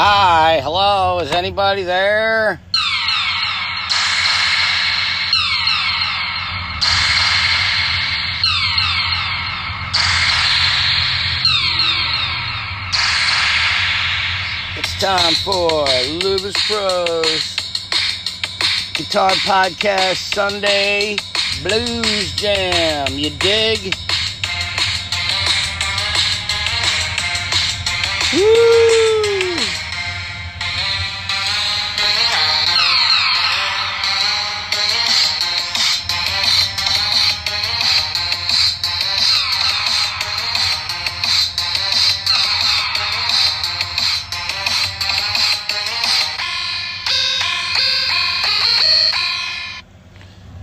Hi, hello, is anybody there? It's time for Luvis Pros Guitar Podcast Sunday Blues Jam. You dig? Woo!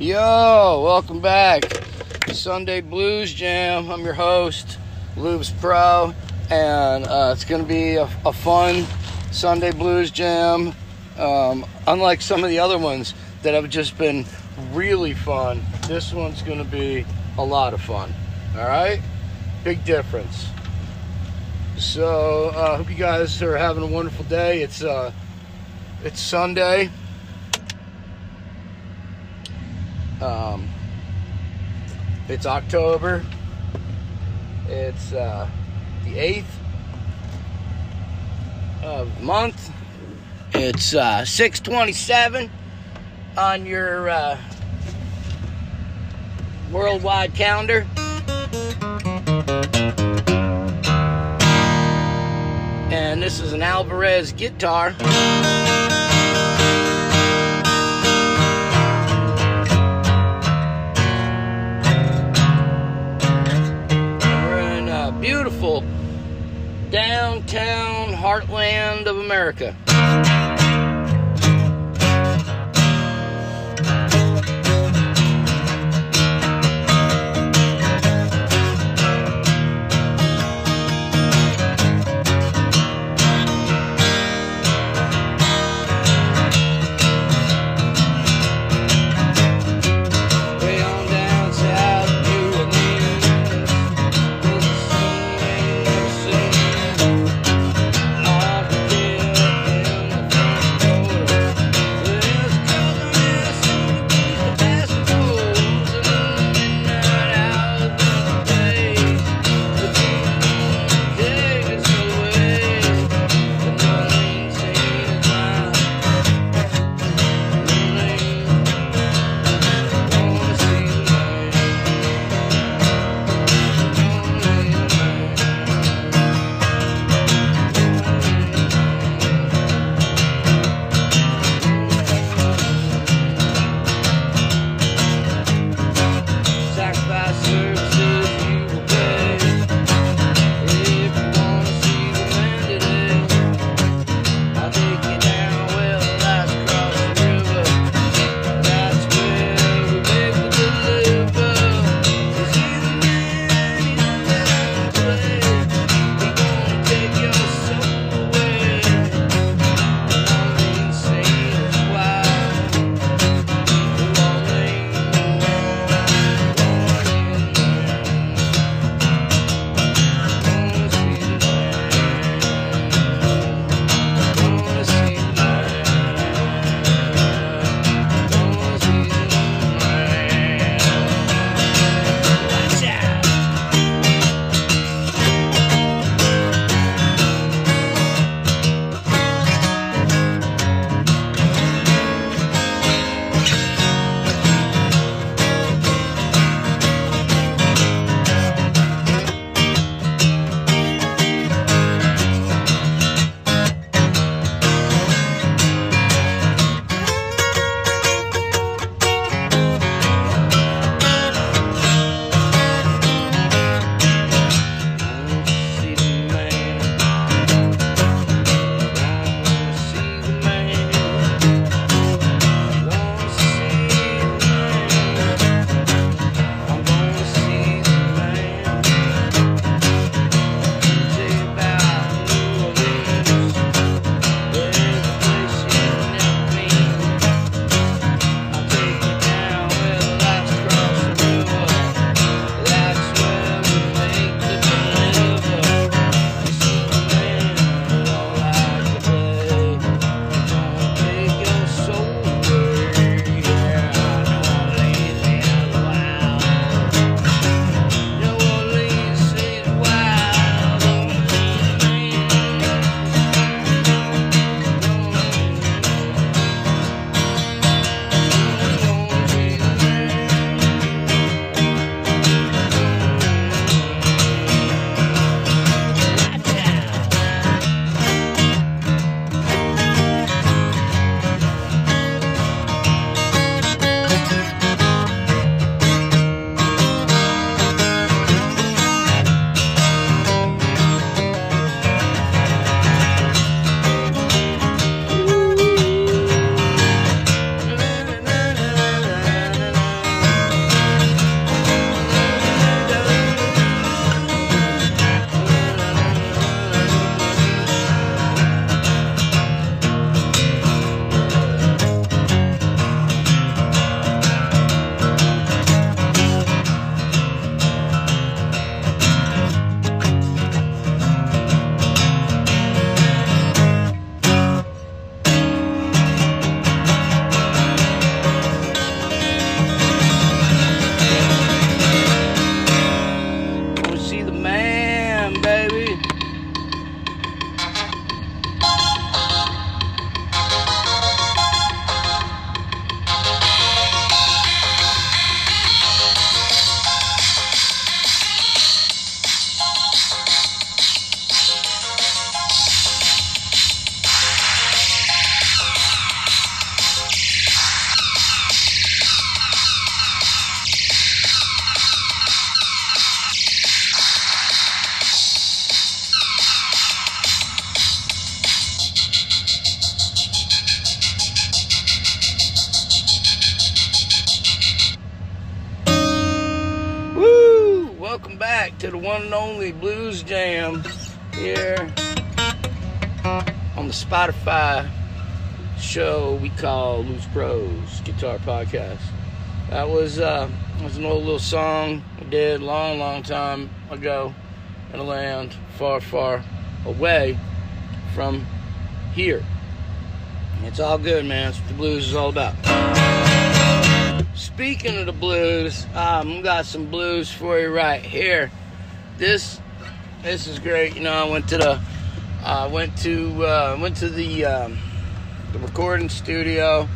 Yo, welcome back. Sunday Blues Jam. I'm your host, Luvis Pro, and uh, it's going to be a, a, fun Sunday Blues Jam. Um, unlike some of the other ones that have just been really fun, this one's going to be a lot of fun. All right? Big difference. So, I uh, hope you guys are having a wonderful day. It's uh, it's Sunday. Um, it's October. It's uh, the 8th of the month. It's uh, 627 on your uh, worldwide calendar. And this is an Alvarez guitar. Downtown heartland of America. Spotify show we call Luvis Pros Guitar Podcast. That was uh, was an old little song I did a long, long time ago in a land far, far away from here. It's all good, man. That's what the blues is all about. Speaking of the blues, um, got some blues for you right here. This this is great. You know, I went to the I uh, went to uh, went to the um, the recording studio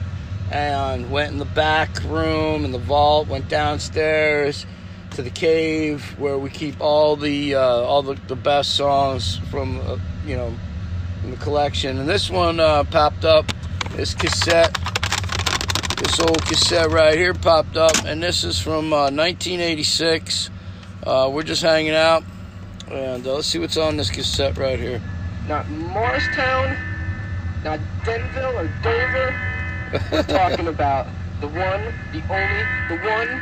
and went in the back room in the vault. Went downstairs to the cave where we keep all the uh, all the, the best songs from uh, you know in the collection. And this one uh, popped up. This cassette this old cassette right here popped up, and this is from uh, 1986. Uh, we're just hanging out, and let's see what's on this cassette right here. Not Morristown, not Denville or Dover. We're talking about the one, the only, the one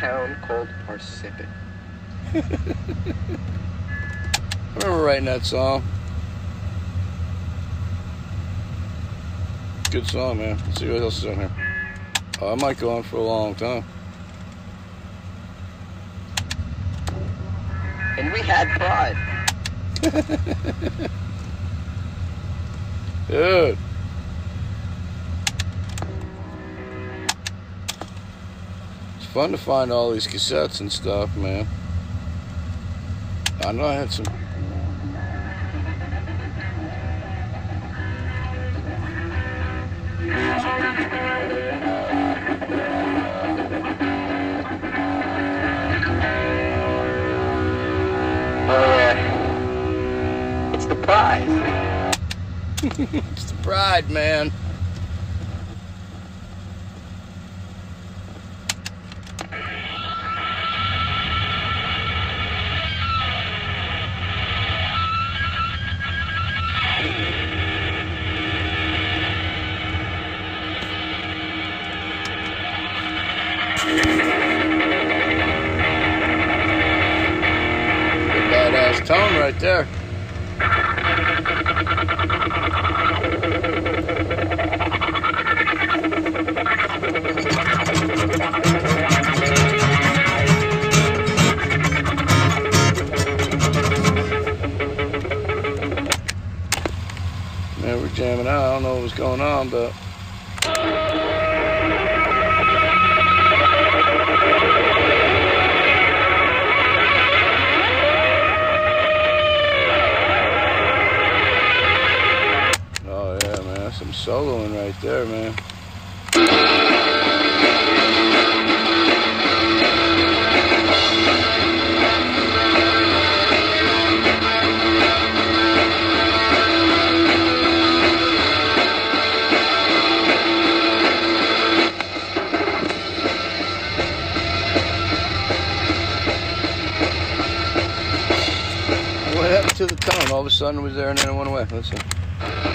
town called Parsippany. I remember writing that song. good song, man. Let's see what else is on here. Oh, I might go on for a long time. And we had pride. Dude. It's fun to find all these cassettes and stuff, man. I know I had some pride, man. There, man. to the tone. All of a sudden it was there and then it went away. Listen. I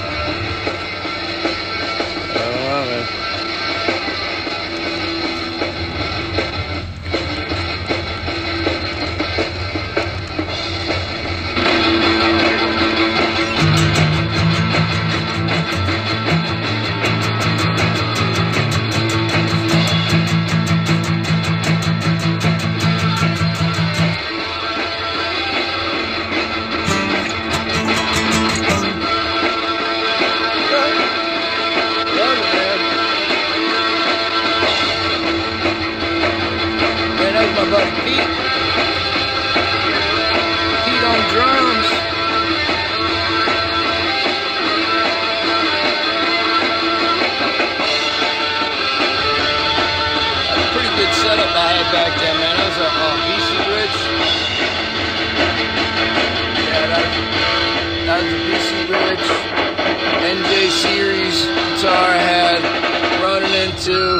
into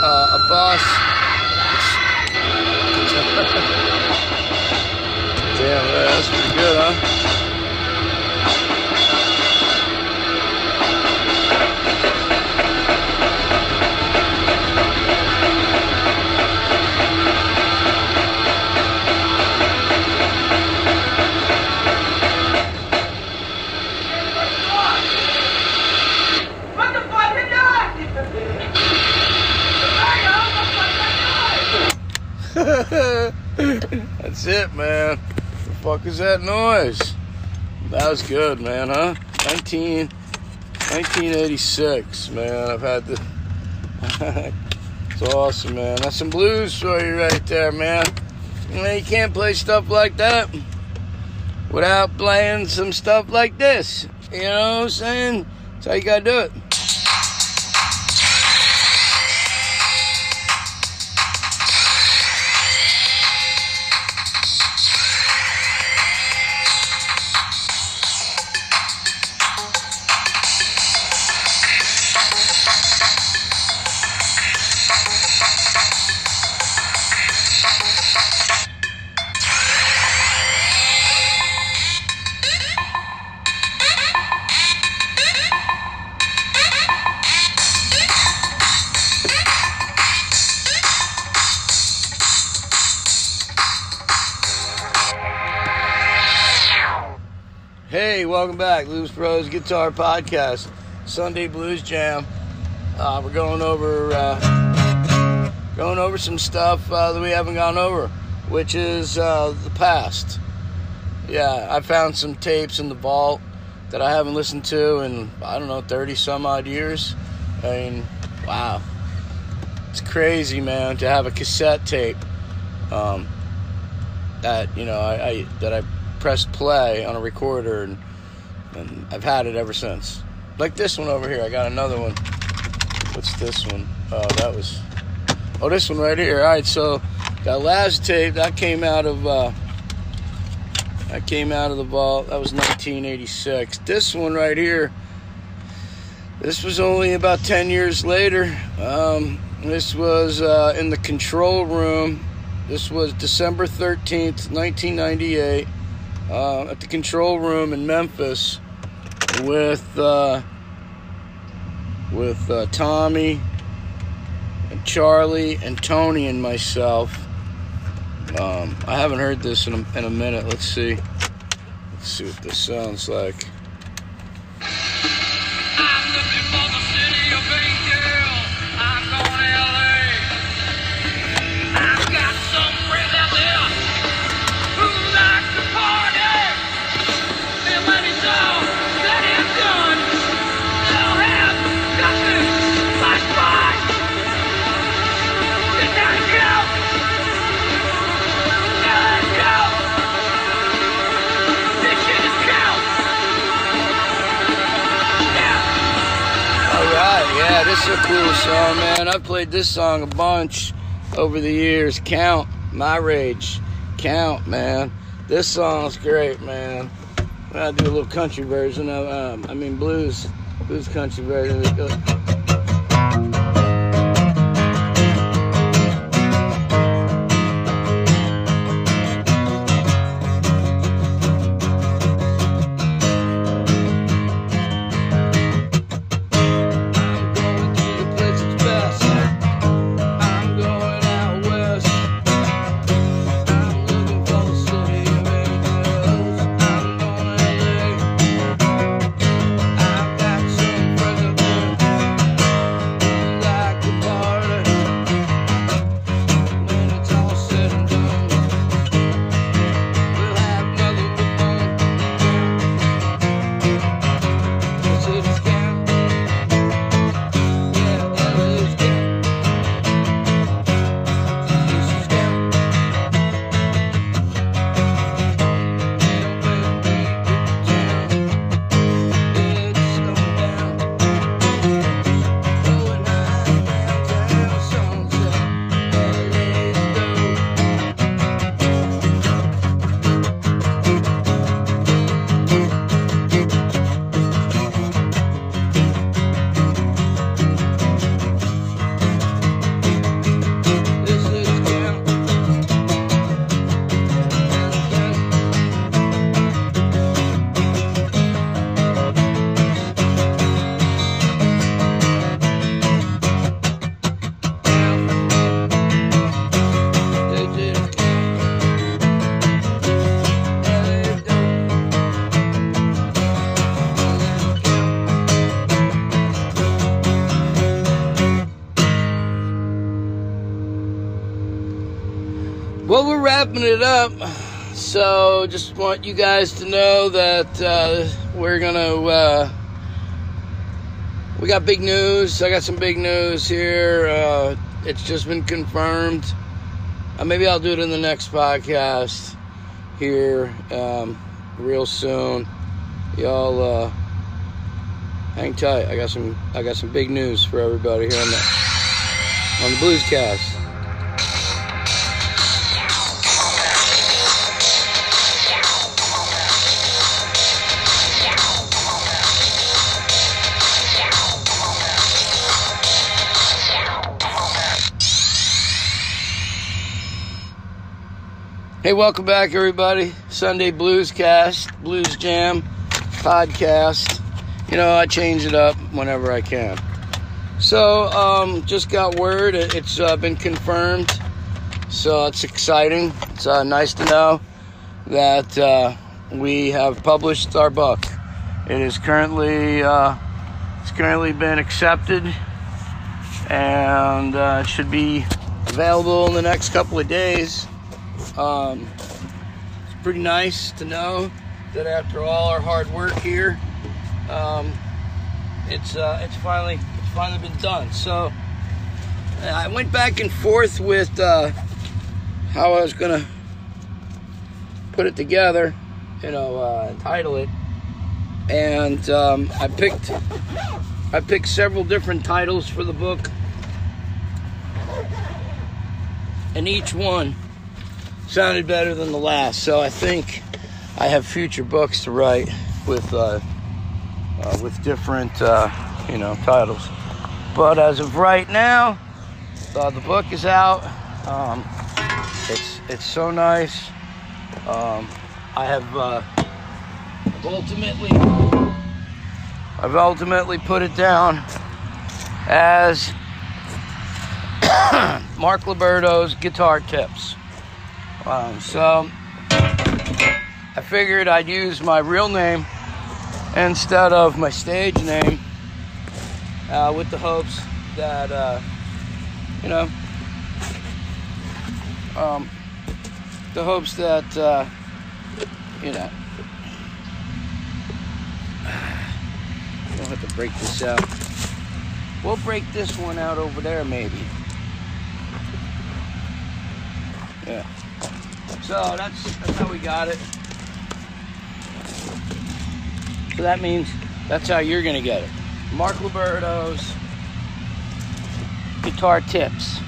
uh, a bus. Damn, that's pretty good, huh? Fuck is that noise? That was good, man, huh? 19, 1986, man. I've had the. it's awesome, man. That's some blues for you right there, man. You know, you can't play stuff like that without playing some stuff like this. You know what I'm saying? That's how you gotta do it. Hey, welcome back, Blues Pros Guitar Podcast, Sunday Blues Jam. Uh, we're going over uh, going over some stuff uh, that we haven't gone over, which is uh, the past. Yeah, I found some tapes in the vault that I haven't listened to in I don't know 30 some odd years. I mean, wow, it's crazy, man, to have a cassette tape um, that you know I, I that I pressed play on a recorder and, and I've had it ever since. Like this one over here. I got another one. What's this one? Oh, that was. Oh, this one right here. All right, so that last tape that came out of uh, that came out of the vault. That was 1986. This one right here. This was only about 10 years later. Um, this was uh, in the control room. This was December 13th, 1998 uh, at the control room in Memphis with uh, with uh, Tommy and Charlie and Tony and myself. Um, I haven't heard this in a, in a minute. Let's see. Let's see what this sounds like. Played this song a bunch over the years. Count my rage, count, man. This song's great, man. I do a little country version of, um, I mean blues, blues country version. It up. So, just want you guys to know that uh, we're gonna. Uh, we got big news. I got some big news here. Uh, it's just been confirmed. Uh, maybe I'll do it in the next podcast here um, real soon. Y'all uh, hang tight. I got some. I got some big news for everybody here on the on the Bluescast. Hey, welcome back, everybody. Sunday Blues Cast, Blues Jam podcast. You know, I change it up whenever I can. So, um, just got word. It- It's uh, been confirmed. So, it's exciting. It's uh, nice to know that uh, we have published our book. It is currently, uh, it's currently been accepted and uh, it should be available in the next couple of days. Um, it's pretty nice to know that after all our hard work here, um, it's uh, it's finally it's finally been done. So I went back and forth with uh, how I was gonna put it together, you know, uh, title it, and um, I picked I picked several different titles for the book, and each one sounded better than the last. So I think I have future books to write with uh, uh, with different uh, you know titles. But as of right now, uh, the book is out. Um, it's it's so nice. Um, I have uh, I've ultimately I've ultimately put it down as Mark Liberto's guitar tips. Um, so I figured I'd use my real name instead of my stage name uh, with the hopes that, uh, you know, um, the hopes that, uh, you know, we'll have to break this out. We'll break this one out over there, maybe. Yeah. So that's that's how we got it. So that means that's how you're gonna get it. Mark Liberto's guitar tips,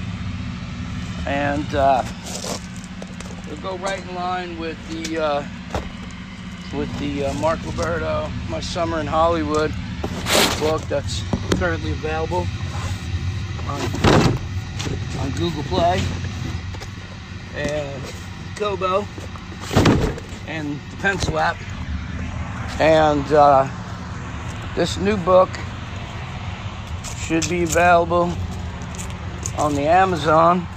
and uh, it'll go right in line with the uh, with the uh, Mark Liberto My Summer in Hollywood book that's currently available on on Google Play and Kobo and the pencil app. And uh, this new book should be available on the Amazon.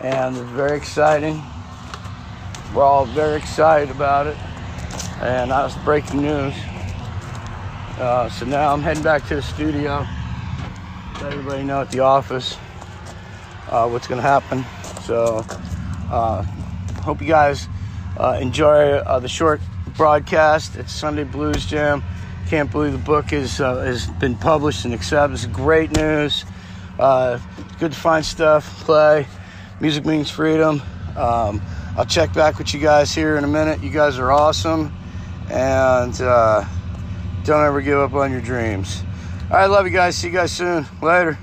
And it's very exciting. We're all very excited about it. And that was breaking news. Uh, so now I'm heading back to the studio let everybody know at the office uh, what's going to happen. So, uh, hope you guys uh, enjoy uh, the short broadcast. It's Sunday Blues Jam. Can't believe the book is uh, has been published and accepted. It's great news. Uh, good to find stuff, play. Music means freedom. Um, I'll check back with you guys here in a minute. You guys are awesome, and don't ever give up on your dreams. All right, love you guys. See you guys soon. Later.